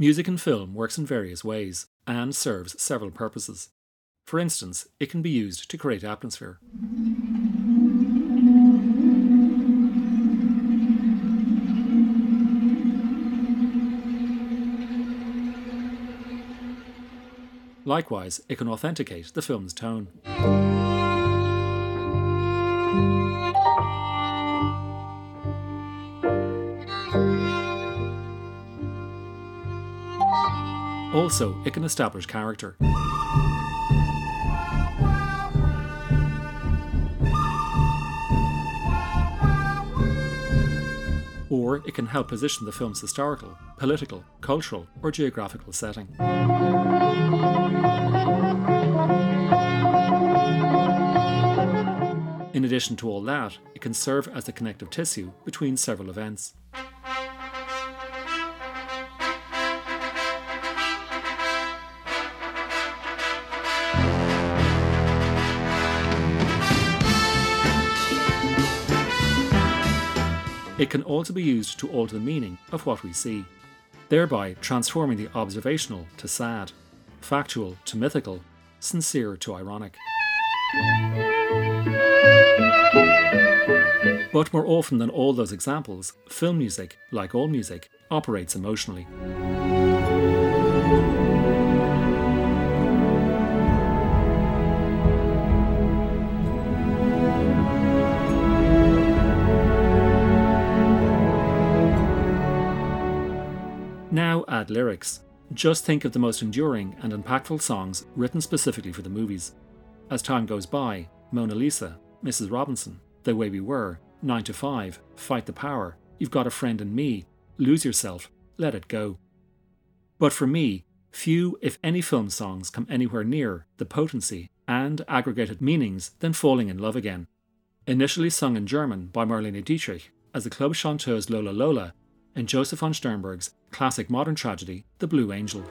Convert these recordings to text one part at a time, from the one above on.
Music in film works in various ways and serves several purposes. For instance, it can be used to create atmosphere. Likewise, it can authenticate the film's tone. Also, it can establish character. Or it can help position the film's historical, political, cultural, or geographical setting. In addition to all that, it can serve as the connective tissue between several events. It can also be used to alter the meaning of what we see, thereby transforming the observational to sad, factual to mythical, sincere to ironic. But more often than all those examples, film music, like all music, operates emotionally. Add lyrics. Just think of the most enduring and impactful songs written specifically for the movies. As time goes by, Mona Lisa, Mrs. Robinson, The Way We Were, 9 to 5, Fight the Power, You've Got a Friend in Me, Lose Yourself, Let It Go. But for me, few, if any, film songs come anywhere near the potency and aggregated meanings than Falling in Love Again. Initially sung in German by Marlene Dietrich as the Club Chanteuse Lola Lola and Josef von Sternberg's classic modern tragedy, The Blue Angel.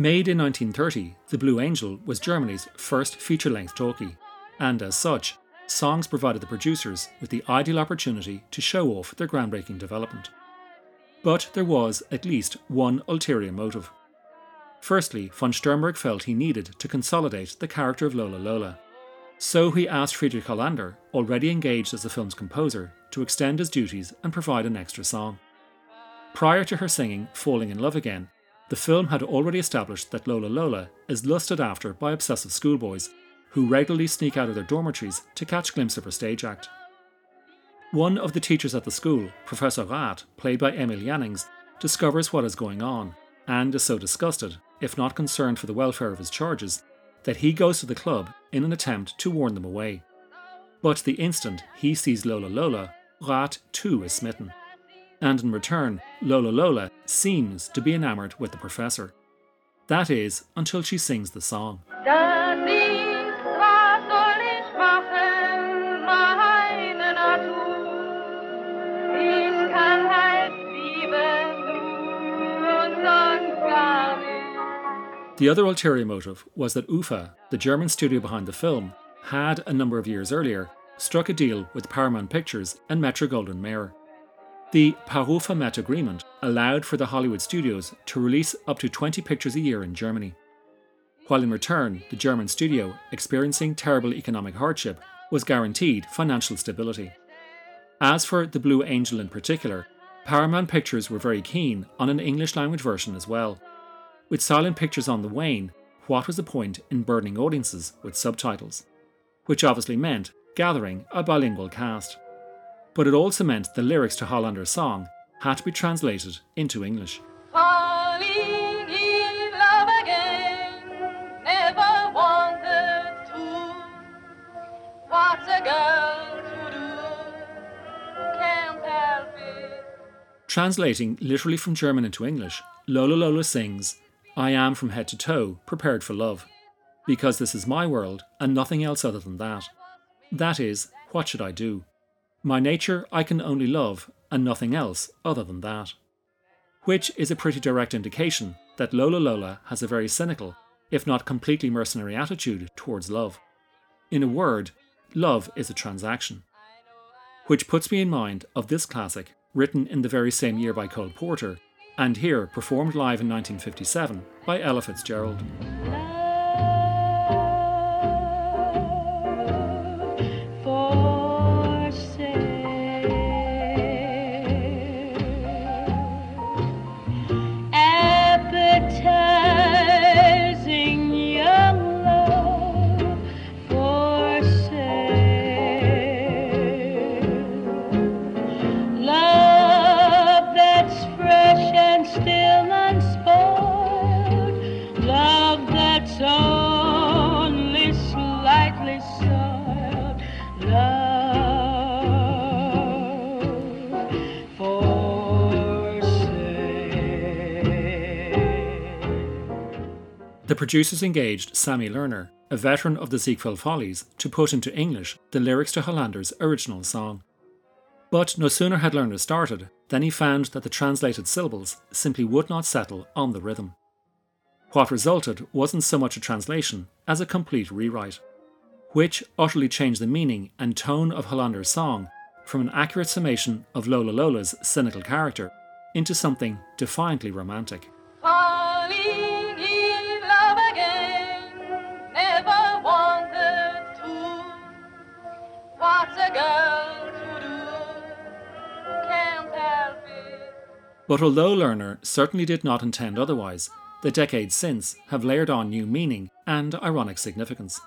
Made in 1930, The Blue Angel was Germany's first feature length talkie, and as such, songs provided the producers with the ideal opportunity to show off their groundbreaking development. But there was at least one ulterior motive. Firstly, von Sternberg felt he needed to consolidate the character of Lola Lola. So he asked Friedrich Hollander, already engaged as the film's composer, to extend his duties and provide an extra song. Prior to her singing Falling in Love Again, the film had already established that Lola Lola is lusted after by obsessive schoolboys who regularly sneak out of their dormitories to catch glimpse of her stage act. One of the teachers at the school, Professor Rath, played by Emil Jannings, discovers what is going on and is so disgusted, if not concerned for the welfare of his charges, that he goes to the club in an attempt to warn them away. But the instant he sees Lola Lola, Rath too is smitten. And in return, Lola Lola seems to be enamoured with the professor. That is, until she sings the song. The other ulterior motive was that UFA, the German studio behind the film, had, a number of years earlier, struck a deal with Paramount Pictures and Metro Goldwyn Mayer. The Parufamet agreement allowed for the Hollywood studios to release up to 20 pictures a year in Germany. While in return, the German studio, experiencing terrible economic hardship, was guaranteed financial stability. As for The Blue Angel in particular, Paramount Pictures were very keen on an English language version as well. With silent pictures on the wane, what was the point in burdening audiences with subtitles? Which obviously meant gathering a bilingual cast. But it also meant the lyrics to Hollander's song had to be translated into English. Translating literally from German into English, Lola Lola sings, I am from head to toe prepared for love, because this is my world and nothing else other than that. That is, what should I do? My nature I can only love, and nothing else other than that. Which is a pretty direct indication that Lola Lola has a very cynical, if not completely mercenary attitude towards love. In a word, love is a transaction. Which puts me in mind of this classic, written in the very same year by Cole Porter, and here performed live in 1957 by Ella Fitzgerald. Producers engaged Sammy Lerner, a veteran of the Ziegfeld Follies, to put into English the lyrics to Hollander's original song. But no sooner had Lerner started than he found that the translated syllables simply would not settle on the rhythm. What resulted wasn't so much a translation as a complete rewrite, which utterly changed the meaning and tone of Hollander's song from an accurate summation of Lola Lola's cynical character into something defiantly romantic. But although Lerner certainly did not intend otherwise, the decades since have layered on new meaning and ironic significance.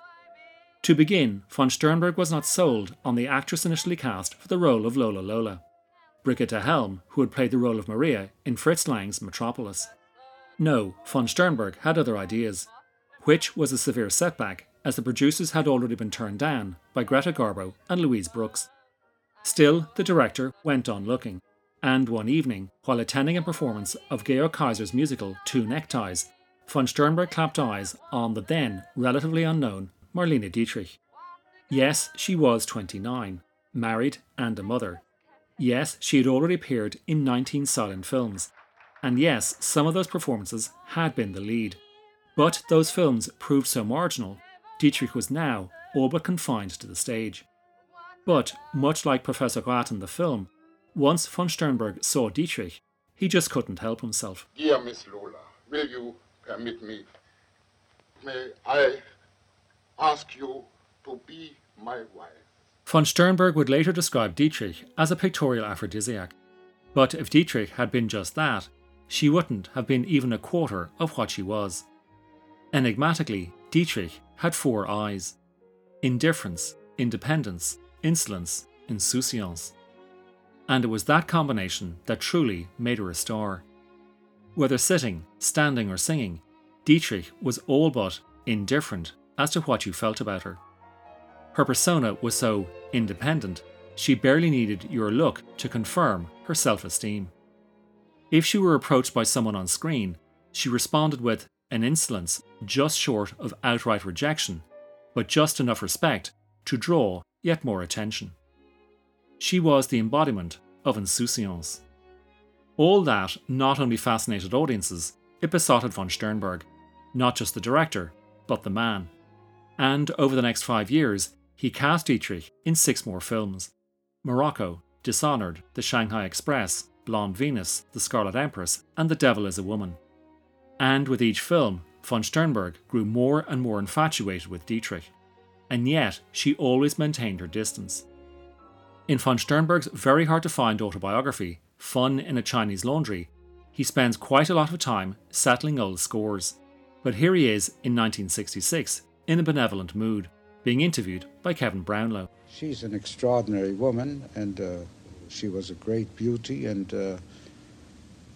To begin, von Sternberg was not sold on the actress initially cast for the role of Lola Lola, Brigitte Helm, who had played the role of Maria in Fritz Lang's Metropolis. No, von Sternberg had other ideas, which was a severe setback as the producers had already been turned down by Greta Garbo and Louise Brooks. Still, the director went on looking, and one evening, while attending a performance of Georg Kaiser's musical Two Neckties, von Sternberg clapped eyes on the then relatively unknown Marlene Dietrich. Yes, she was 29, married and a mother. Yes, she had already appeared in 19 silent films. And yes, some of those performances had been the lead. But those films proved so marginal, Dietrich was now all but confined to the stage. But, much like Professor Grot in the film, once von Sternberg saw Dietrich, he just couldn't help himself. Dear Miss Lola, will you permit me? May I ask you to be my wife? Von Sternberg would later describe Dietrich as a pictorial aphrodisiac. But if Dietrich had been just that, she wouldn't have been even a quarter of what she was. Enigmatically, Dietrich had four eyes indifference, independence, insolence, insouciance and it was that combination that truly made her a star. Whether sitting, standing, or singing, Dietrich was all but indifferent as to what you felt about her. Her persona was so independent, she barely needed your look to confirm her self esteem. If she were approached by someone on screen, she responded with an insolence just short of outright rejection, but just enough respect to draw yet more attention. She was the embodiment of insouciance. All that not only fascinated audiences, it besotted von Sternberg, not just the director, but the man. And over the next five years, he cast Dietrich in six more films Morocco, Dishonored, The Shanghai Express, Blonde Venus, The Scarlet Empress, and The Devil is a Woman. And with each film, von Sternberg grew more and more infatuated with Dietrich. And yet, she always maintained her distance. In von Sternberg's very hard to find autobiography, Fun in a Chinese Laundry, he spends quite a lot of time settling old scores. But here he is in 1966 in a benevolent mood, being interviewed by Kevin Brownlow. She's an extraordinary woman, and uh, she was a great beauty, and uh,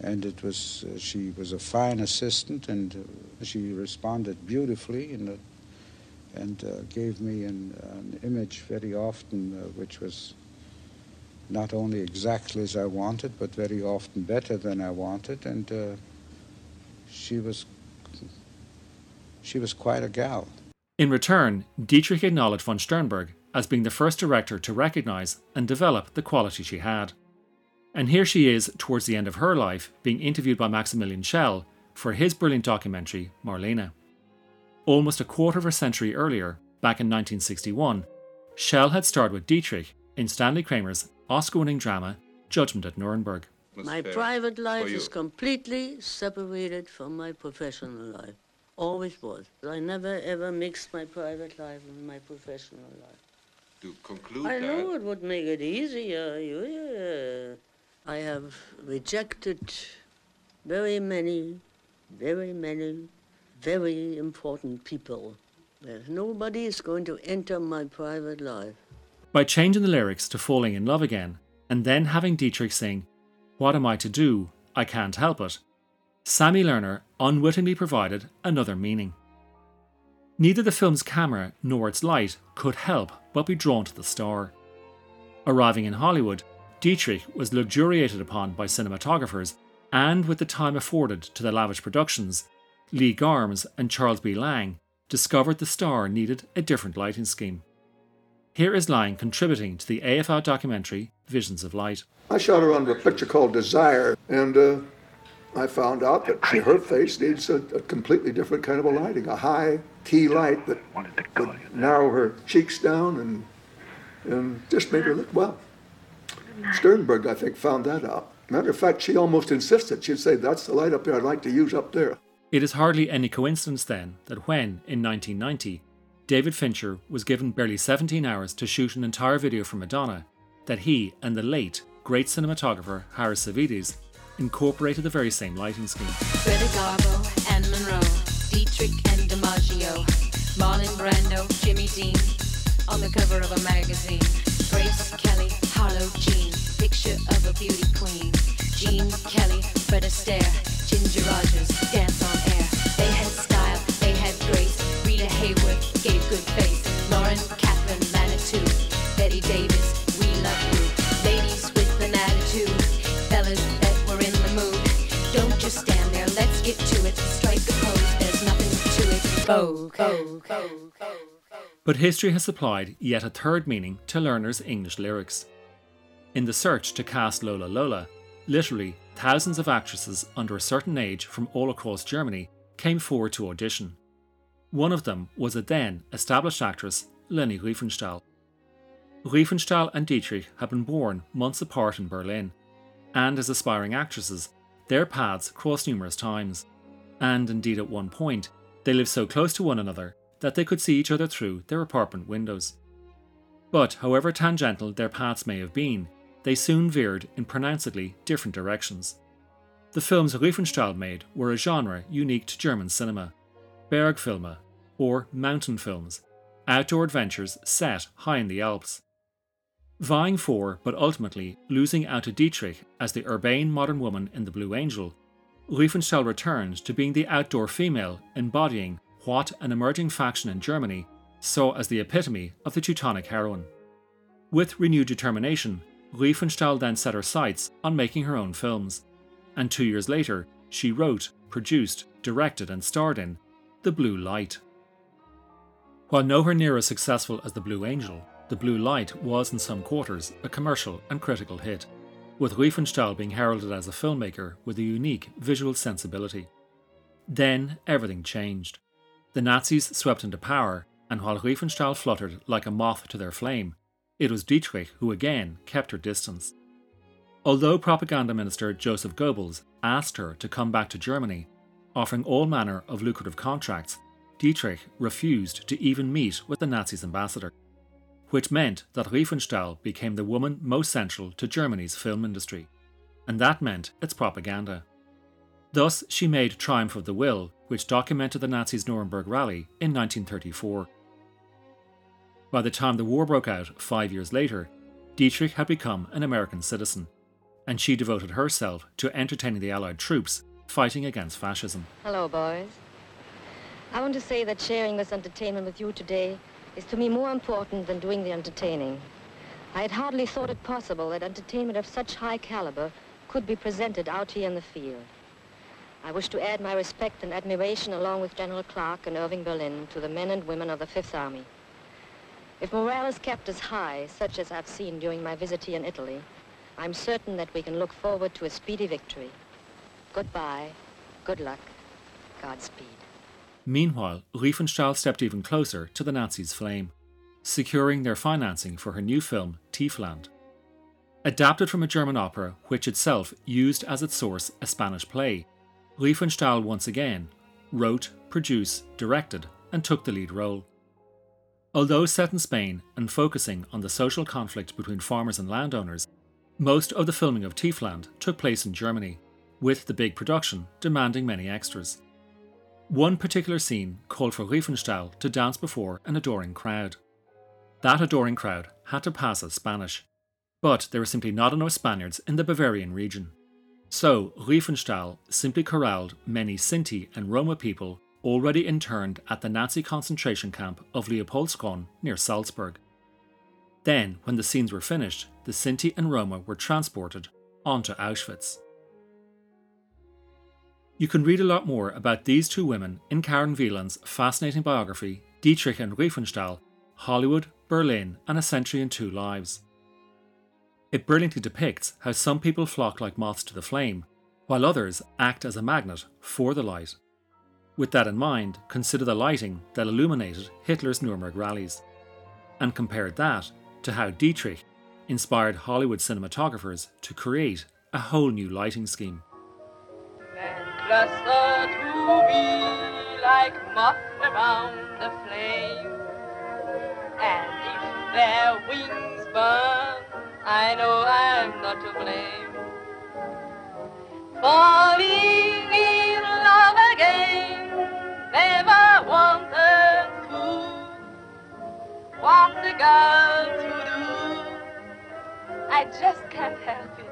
and it was uh, she was a fine assistant, and uh, she responded beautifully, and uh, and uh, gave me an, an, image very often, which was not only exactly as I wanted, but very often better than I wanted. And uh, she was she was quite a gal. In return, Dietrich acknowledged von Sternberg as being the first director to recognize and develop the quality she had. And here she is, towards the end of her life, being interviewed by Maximilian Schell, for his brilliant documentary, Marlene. Almost a quarter of a century earlier, back in 1961, Schell had starred with Dietrich in Stanley Kramer's Oscar winning drama Judgment at Nuremberg. My private life is completely separated from my professional life. Always was. I never ever mixed my private life with my professional life. To conclude I that, know it would make it easier. I have rejected very many, very many, very important people. Nobody is going to enter my private life. By changing the lyrics to Falling in Love Again, and then having Dietrich sing, What am I to do? I can't help it, Sammy Lerner unwittingly provided another meaning. Neither the film's camera nor its light could help but be drawn to the star. Arriving in Hollywood, Dietrich was luxuriated upon by cinematographers, and with the time afforded to the lavish productions, Lee Garmes and Charles B. Lang discovered the star needed a different lighting scheme. Here is Lang contributing to the AFI documentary Visions of Light. I shot her under a picture called Desire, and uh, I found out that her face needs a, a, completely different kind of a lighting, a high key light that would narrow her cheeks down and and just make her look well. Sternberg, I think, found that out. Matter of fact, she almost insisted. She'd say, "That's the light up there. I'd like to use up there." It is hardly any coincidence then that when, in 1990, David Fincher was given barely 17 hours to shoot an entire video for Madonna, that he and the late, great cinematographer Harris Savides incorporated the very same lighting scheme. Greta Garbo and Monroe, Dietrich and DiMaggio, Marlon Brando, Jimmy Dean, on the cover of a magazine. Grace Kelly, Harlow Jean, picture of a beauty queen. Gene Kelly, Fred Astaire, Ginger Rogers, dance on air. They Rita Hayworth gave good face. Lauren Catherine Manitou, Bette Davis, we love you. Ladies with an attitude, fellas that were in the mood. Don't just stand there, let's get to it. Strike a pose, there's nothing to it. Vogue, Vogue, Vogue, Vogue. But history has supplied yet a third meaning to Lerner's English lyrics. In the search to cast Lola Lola, literally thousands of actresses under a certain age from all across Germany came forward to audition. One of them was a then established actress, Leni Riefenstahl. Riefenstahl and Dietrich had been born months apart in Berlin, and as aspiring actresses, their paths crossed numerous times. And indeed, at one point, they lived so close to one another that they could see each other through their apartment windows. But however tangential their paths may have been, they soon veered in pronouncedly different directions. The films Riefenstahl made were a genre unique to German cinema Bergfilme, or mountain films, outdoor adventures set high in the Alps. Vying for, but ultimately losing out to Dietrich as the urbane modern woman in The Blue Angel, Riefenstahl returned to being the outdoor female embodying what an emerging faction in Germany saw as the epitome of the Teutonic heroine. With renewed determination, Riefenstahl then set her sights on making her own films, and two years later, she wrote, produced, directed, and starred in The Blue Light. While nowhere near as successful as The Blue Angel, The Blue Light was in some quarters a commercial and critical hit, with Riefenstahl being heralded as a filmmaker with a unique visual sensibility. Then everything changed. The Nazis swept into power, and while Riefenstahl fluttered like a moth to their flame, it was Dietrich who again kept her distance. Although propaganda minister Joseph Goebbels asked her to come back to Germany, offering all manner of lucrative contracts, Dietrich refused to even meet with the Nazis' ambassador, which meant that Riefenstahl became the woman most central to Germany's film industry, and that meant its propaganda. Thus, she made Triumph of the Will, which documented the Nazis' Nuremberg rally in 1934. By the time the war broke out five years later, Dietrich had become an American citizen, and she devoted herself to entertaining the Allied troops fighting against fascism. Hello, boys. I want to say that sharing this entertainment with you today is to me more important than doing the entertaining. I had hardly thought it possible that entertainment of such high caliber could be presented out here in the field. I wish to add my respect and admiration along with General Clark and Irving Berlin to the men and women of the Fifth Army. If morale is kept as high, such as I've seen during my visit here in Italy, I'm certain that we can look forward to a speedy victory. Goodbye, good luck, Godspeed. Meanwhile, Riefenstahl stepped even closer to the Nazis' flame, securing their financing for her new film, Tiefland. Adapted from a German opera which itself used as its source a Spanish play, Riefenstahl once again wrote, produced, directed, and took the lead role. Although set in Spain and focusing on the social conflict between farmers and landowners, most of the filming of Tiefland took place in Germany, with the big production demanding many extras. One particular scene called for Riefenstahl to dance before an adoring crowd. That adoring crowd had to pass as Spanish, but there were simply not enough Spaniards in the Bavarian region. So Riefenstahl simply corralled many Sinti and Roma people already interned at the Nazi concentration camp of Leopoldskron near Salzburg. Then, when the scenes were finished, the Sinti and Roma were transported onto Auschwitz. You can read a lot more about these two women in Karin Wieland's fascinating biography, Dietrich and Riefenstahl Hollywood, Berlin, and a Century in Two Lives. It brilliantly depicts how some people flock like moths to the flame, while others act as a magnet for the light. With that in mind, consider the lighting that illuminated Hitler's Nuremberg rallies, and compare that to how Dietrich inspired Hollywood cinematographers to create a whole new lighting scheme. Cluster to me like moth around the flame, and if their wings burn, I know I'm not to blame. Falling in love again never wanted to. What a girl to do. I just can't help it.